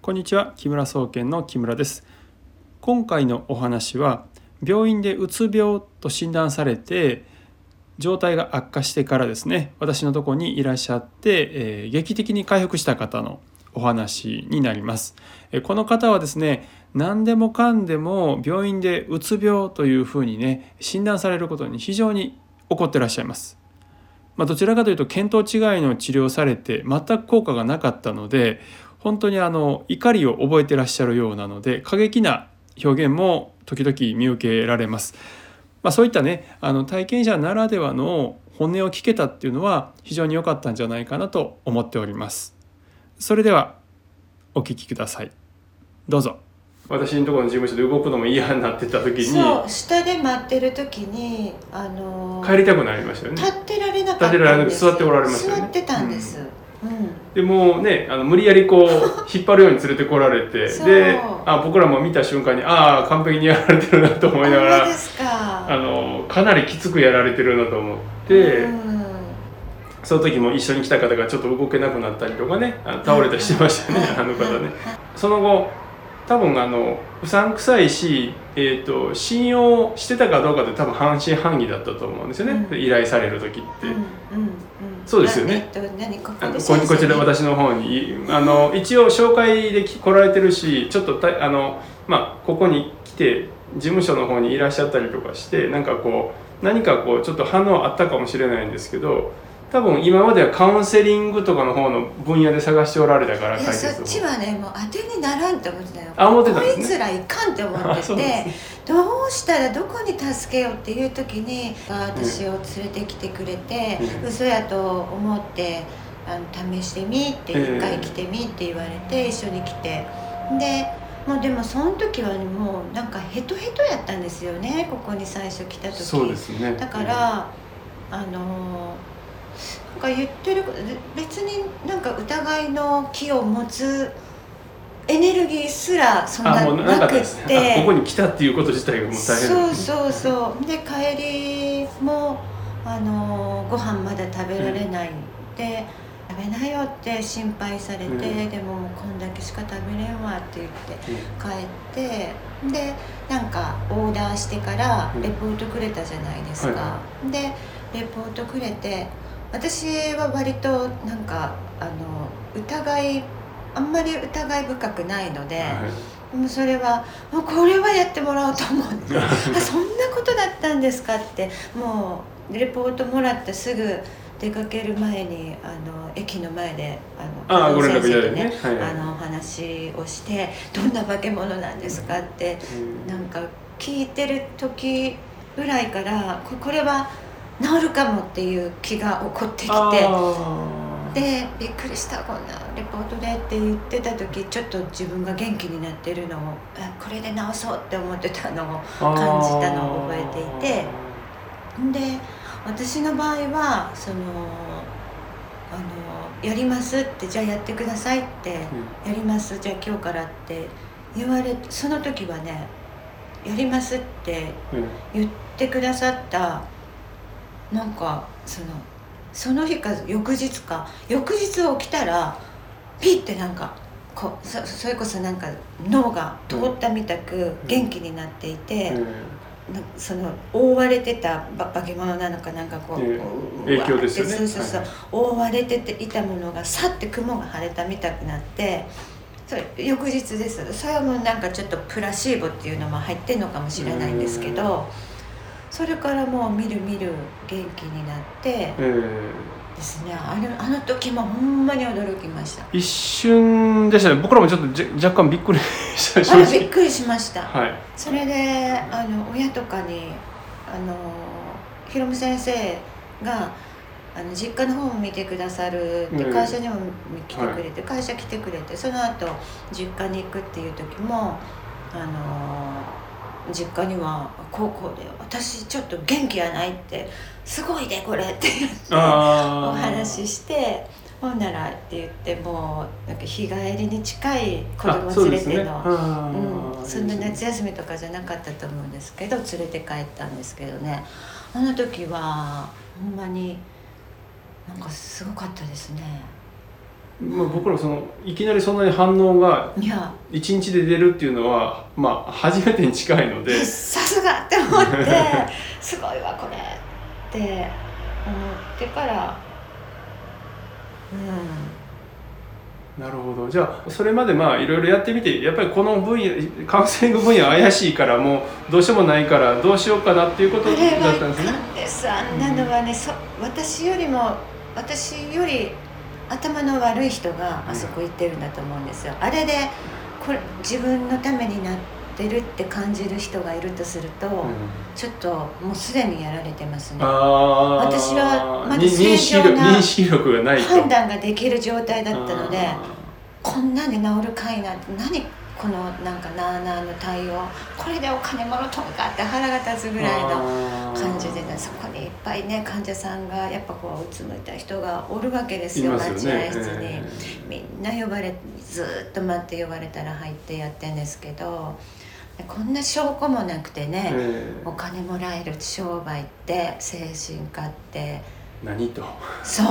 こんにちは木村総研の木村です。今回のお話は病院でうつ病と診断されて状態が悪化してからですね私のとこにいらっしゃって、えー、劇的に回復した方のお話になります。この方はですね何でもかんでも病院でうつ病というふうにね診断されることに非常に怒ってらっしゃいます。まあ、どちらかというと見当違いの治療されて全く効果がなかったので本当にあの怒りを覚えてらっしゃるようなので過激な表現も時々見受けられます。まあ、そういったねあの体験者ならではの本音を聞けたっていうのは非常に良かったんじゃないかなと思っております。それではお聞きください。どうぞ。私のところの事務所で動くのも嫌になってた時にそう下で待ってる時にあのー、帰りたくなりましたよね立ってられなかったんです座っておられましたよね座ってたんです、うんでもねあの無理やりこう引っ張るように連れてこられて であ僕らも見た瞬間にああ完璧にやられてるなと思いながらあのかなりきつくやられてるなと思って、その時も一緒に来た方がちょっと動けなくなったりとかね倒れたりしてましたね、あの方ね。その後多分あのうさんくさいし、えーと、信用してたかどうかって多分半信半疑だったと思うんですよね、うん、依頼される時って、うんうん、そうですよね、えっと、ここちら私の方に。あの一応紹介で来られてるしちょっとたあの、まあ、ここに来て事務所の方にいらっしゃったりとかしてなんかこう何かこうちょっと反応あったかもしれないんですけど多分今まではカウンセリングとかの方の分野で探しておられたからいやそっちはねもう当てにならんって思ってたよ。あ思ってたんです、ね、こいつらいかんって思っててどうしたらどこに助けようっていう時に私を連れてきてくれて、うん、嘘やと思ってあの試してみって一回来てみって言われて一緒に来て。でもうでもその時は、ね、もうなんかヘトヘトやったんですよねここに最初来た時。そうですね。だから、うん、あのなんか言ってる別になんか疑いの気を持つエネルギーすらそんななくって、ね、ここに来たっていうこと自体がもう大変そうそうそう。で帰りもあのご飯まだ食べられないで、うん、食べなよって心配されて、うん、でももうこんだけしか食べれんわって言って帰って、うん、でなんかオーダーしてからレポートくれたじゃないですか、はい、でレポートくれて私は割となんかあの疑いあんまり疑い深くないので、はい、もうそれはもうこれはやってもらおうと思って あそんなことだったんですかってもうレポートもらってすぐ出かける前にあの駅の前であの先生とね、はいはい、あのお話をして「どんな化け物なんですか?」って、うん、なんか聞いてる時ぐらいからこれは。治るかもっていう気が起こってきて。でびっくりしたこんなレポートでって言ってた時ちょっと自分が元気になってるのをこれで治そうって思ってたのを感じたのを覚えていて。で私の場合はそのあのやりますってじゃあやってくださいって、やりますじゃあ今日からって言われてその時はねやりますって言ってくださったなんかそのその日か翌日か翌日起きたらピッてなんかこそそれこそなんか脳が通ったみたく元気になっていて、うん、その覆われてた化け物なのかなんかこう、うん、影響ですよね。そうそうそう、はい、覆われてていたものがさって雲が晴れたみたくなってそれ翌日です。それはもうなんかちょっとプラシーボっていうのも入ってんのかもしれないんですけど。うんそれからもうみるみる元気になって、ですね。あれあの時もほんまに驚きました。一瞬でしたね。僕らもちょっとじ若干びっくりし ましたびっくりしました、はい、それであの親とかにあのひろむ先生があの実家の方も見てくださるって会社にも来てくれて、はい、会社来てくれてその後実家に行くっていう時もあの実家には高校で「私ちょっと元気やない」って「すごいでこれ」って言ってお話しして「ほんなら」って言ってもうなんか日帰りに近い子供連れてのうん、そんな夏休みとかじゃなかったと思うんですけど連れて帰ったんですけどね。あの時はほんまになんかすごかったですね。まあ、僕らそのいきなりそんなに反応がいや。1日で出るっていうのはまあ初めてに近いので。さすがって思って すごいわこれって。思ってからうん。なるほど。じゃあそれまでまあいろいろやってみてやっぱりこの分野カウンセリング分野怪しいからもうどうしようもないからどうしようかなっていうことだったんですね。あんなのはね、そ私よりも私より頭の悪い人があそこ行ってるんだと思うんですよ、あれでこれ自分のためになってるって感じる人がいるとすると、うん。ちょっともうすでにやられてますね。私はまだ正常な認識力がないと。判断ができる状態だったのであこんなんで治るかいなって何このなんかなあなあの対応これでお金もろとんかって腹が立つーぐらいの感じでねそこにいっぱいね患者さんがやっぱこううつむいた人がおるわけですよ待合室に、えみんな呼ばれずーっと待って呼ばれたら入ってやってんですけどこんな証拠もなくてーね、えお金もらえる商売って精神科って。ー何と。そう。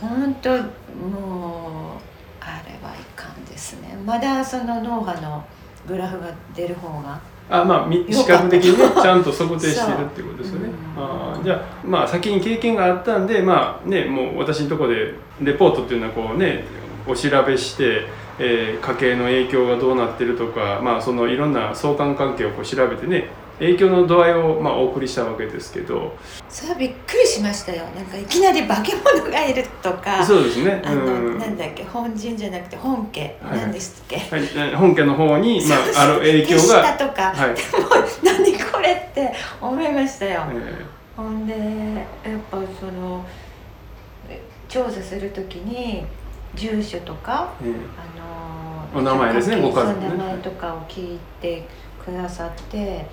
本当もうあれはいかんですね。まだその脳波のグラフが出る方があまあみ視覚的にねちゃんと測定してるっていうことですよね。あーじゃあまあ先に経験があったんでまあねもう私のところでレポートっていうのはこうねお調べして、えー家計の影響がどうなってるとかまあそのいろんな相関関係をこう調べてね影響の度合いをまあお送りしたわけですけど。それはびっくりしましたよ。なんかいきなり化け物がいるとか。そうですね。あの、うん。なんだっけ？本陣じゃなくて本家、はい。なんですっけ、はい、え本家の方に、まあ、ある影響手が、下とか、はい。もう何これって思いましたよ、えほんでやっぱそのえ調査するときに住所とかーえ。あのお名前ですねご家族ね。名前とかを聞いてくださって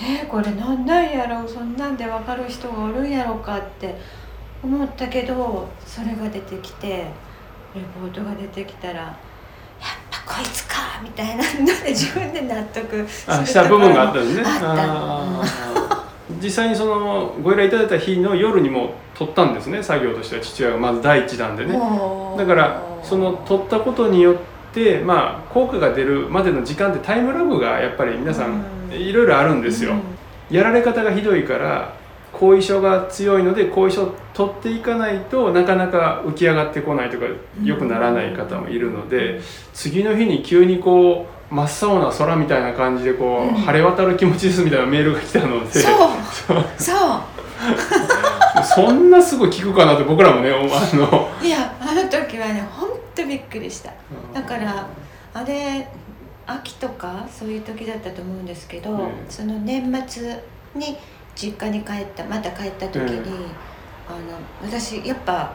えー、これなんなんやろ？うそんなんで分かる人がおるんやろうか？って思ったけどそれが出てきてレポートが出てきたらやっぱこいつかみたいなので自分で納得した部分があったんですね。あった実際にそのご依頼いただいた日の夜にも取ったんですね作業としては父親がまず第一弾でね。だからその取ったことによってまあ効果が出るまでの時間ってタイムラグがやっぱり皆さんいろいろあるんですよ。うん。やられ方がひどいから後遺症が強いので後遺症を取っていかないとなかなか浮き上がってこないとか良くならない方もいるので次の日に急にこう真っ青な空みたいな感じでこう、うん。晴れ渡る気持ちですみたいなメールが来たので。そう。そう。そんなすごい聞くかなって僕らもね あのいやあの時はねほんとびっくりした。だからあれ秋とかそういう時だったと思うんですけど、うん。その年末に実家に帰ったまた帰った時に、うん。あの私やっぱ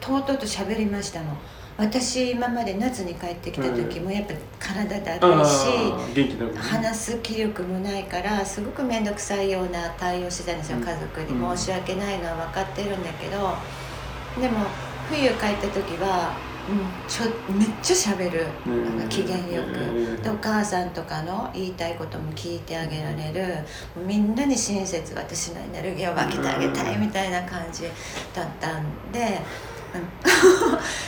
とうとうと喋りましたもん。私今まで夏に帰ってきた時もやっぱ体だあるいし、ー元気なく話す気力もないからすごく面倒くさいような対応してたんですよ、うん。家族に。申し訳ないのは分かってるんだけどでも冬帰った時は、うん、ちょめっちゃ喋る。うん。なんか機嫌よく。うん。でお母さんとかの言いたいことも聞いてあげられる。みんなに親切私のエネルギーを分けてあげたいみたいな感じだったんで、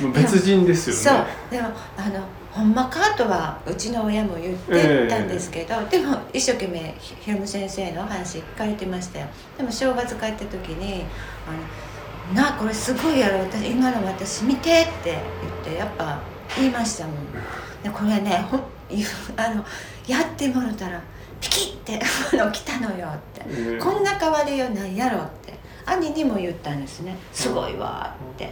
もう別人ですよね。そう。でもあのほんまかとはうちの親も言ってたんですけど、でも一生懸命ひひろむ先生の話聞かれてましたよ。でも正月帰った時にあの「なあこれすごいやろ。私今の私見て」って言ってやっぱ言いましたもん。でこれねほあのやってもろたらピキッて あの来たのよって、うん。こんな変わりようないやろって。兄にも言ったんですね。すごいわって。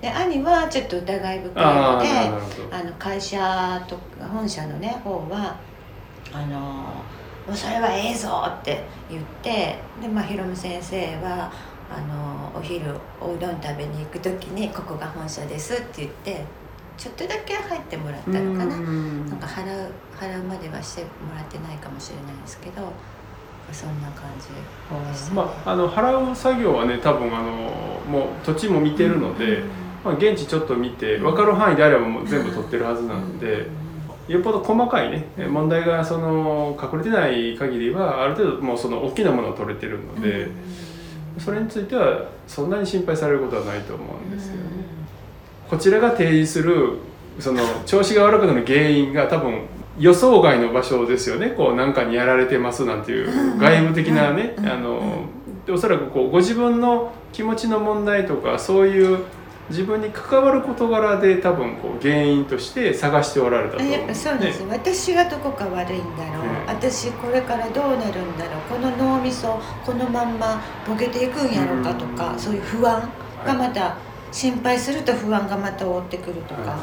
で兄はちょっと疑い深いのでああなるほど。あの会社とか本社のね方はあのもうそれはええぞって言ってでまあひろむ先生はあのお昼おうどん食べに行く時に「ここが本社です」って言ってちょっとだけ入ってもらったのかな。うんなんか払う払うまではしてもらってないかもしれないですけどそんな感じでしたね。まあ、あの払う作業はね多分あのもう土地も見てるので、まあ、現地ちょっと見て分かる範囲であればもう全部取ってるはずなので、よっぽど細かいね問題がその隠れてない限りはある程度もうその大きなものを取れてるので、うんそれについてはそんなに心配されることはないと思うんですよね。こちらが提示するその調子が悪くなる原因が多分予想外の場所ですよね。こうなんかにやられてますなんていう外部的なねうん。あのおそらくこうご自分の気持ちの問題とかそういう自分に関わる事柄で多分こう原因として探しておられたと思うあやっぱそうです、ね私がどこか悪いんだろう、うん私これからどうなるんだろう。この脳みそこのまんまボケていくんやろうかとか、うん。そういう不安がまた心配すると不安がまた覆ってくるとか、は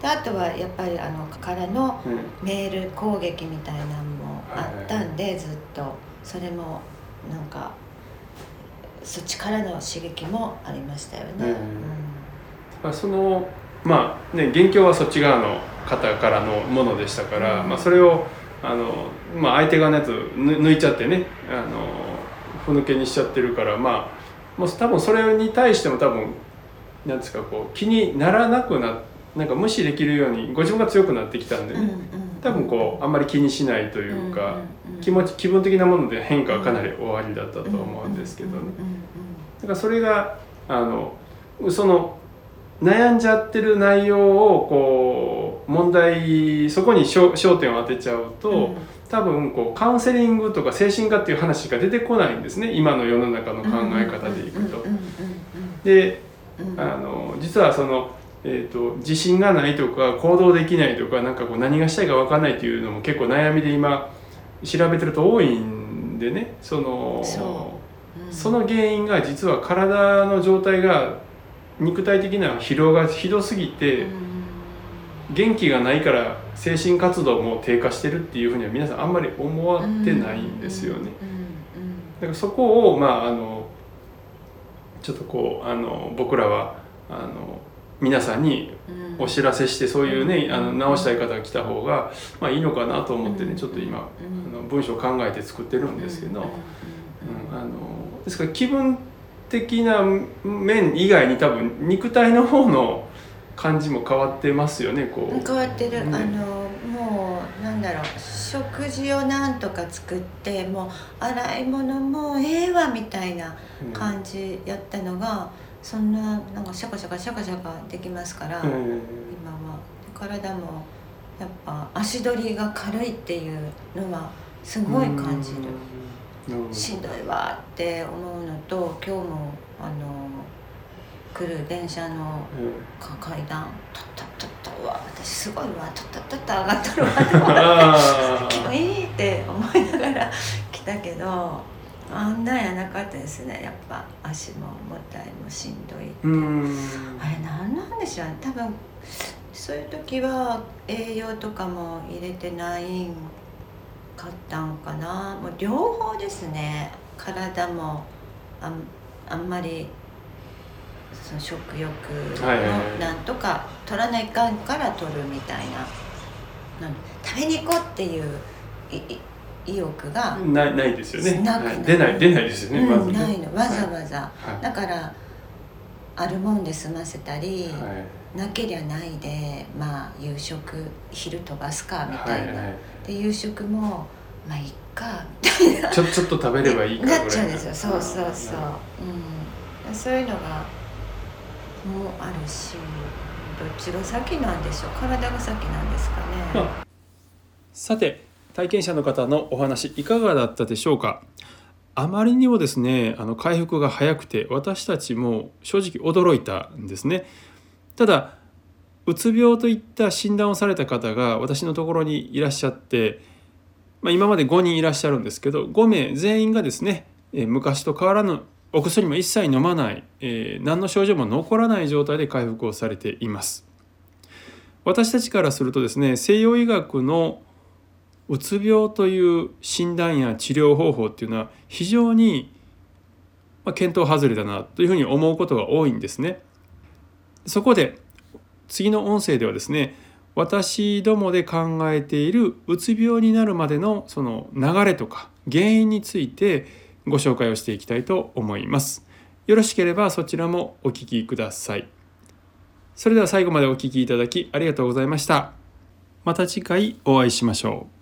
であとはやっぱりあのからのメール攻撃みたいなのもあったんで、ずっと。それもなんかそっちからの刺激もありましたよね。うん。まあ、そのまあね元凶はそっち側の方からのものでしたから、うん。まあ、それをあの、まあ、相手側のやつぬ抜いちゃってねあのふぬけにしちゃってるからまあもう多分それに対しても多分なんですかこう気にならなくななんか無視できるようにご自分が強くなってきたんでね、うんうん。多分こうあんまり気にしないというか、うんうんうん気持ち気分的なもので変化はかなり終わりだったと思うんですけどね。だからそれがあのその悩んじゃってる内容をこう問題そこに焦焦点を当てちゃうと、うん。多分こうカウンセリングとか精神科っていう話が出てこないんですね今の世の中の考え方でいくと。であの実はその、えー、と自信がないとか行動できないとかなん。かこう何がしたいか分かん。ないっていうのも結構悩みで今調べてると多いん。でねそのそうん。その原因が実は体の状態が肉体的な疲労がひどすぎてうん。元気がないから精神活動も低下してるっていうふうには皆さんあんまり思わってないんですよね。だからそこをまああのちょっとこうあの僕らはあの皆さんにうん。お知らせしてそういうねうん。あの直したい方が来た方がまあいいのかなと思ってうん。ねちょっと今うん。あの文章を考えて作ってるんですけど。うんあのですから気分的な面以外に多分肉体の方の感じも変わってますよねこう。んう。変わってる、ねあのもうなんだろう食事をなんとか作ってもう洗い物もうええわみたいなうん感じやったのがそんななんかシャカシャカシャカシャカできますから、うん。今は。体もやっぱ足取りが軽いっていうのはすごい感じる。うんしんどいわって思うのと今日もあの来る電車のうん。か階段タッタッタッタうわ私すごいわタッタッタッタ上がっとるわってあ気もいいって思いながら来たけどあんなんやなかったですねやっぱ足も重たいもしんどいって、あれ何なんでしょうね多分そういう時は栄養とかも入れてないんかったんかな？もう両方ですね。体もあんあんまりその食欲はいはいはい。をなんとか取らないかんから取るみたいな。食べに行こうっていう意欲が、ないないですよね。出ない出ないですよね。まずないの。わざわざ、はい。だからあるもんで済ませたり、はい。なけりゃないでまあ夕食昼飛ばすかみはたいな、いはい。で夕食もまあいっかみたいな。ちょちょっと食べればいいかな。っちゃうんですよ。そうそうそう。うん、そういうのがもあるしどっちが先なんでしょう。体が先なんですかね、まさて体験者の方のお話いかがだったでしょうか？あまりにもですねあの回復が早くて私たちも正直驚いたんですね。ただうつ病といった診断をされた方が私のところにいらっしゃって、まあ、今まで5人いらっしゃるんですけど5名全員がですね昔と変わらぬお薬も一切飲まない、えー何の症状も残らない状態で回復をされています。私たちからするとですね西洋医学のうつ病という診断や治療方法っていうのは非常にま検討外れだなというふうに思うことが多いんですね。そこで次の音声ではですね私どもで考えているうつ病になるまでのその流れとか原因についてご紹介をしていきたいと思います。よろしければそちらもお聞きください。それでは最後までお聞きいただきありがとうございました。また次回お会いしましょう。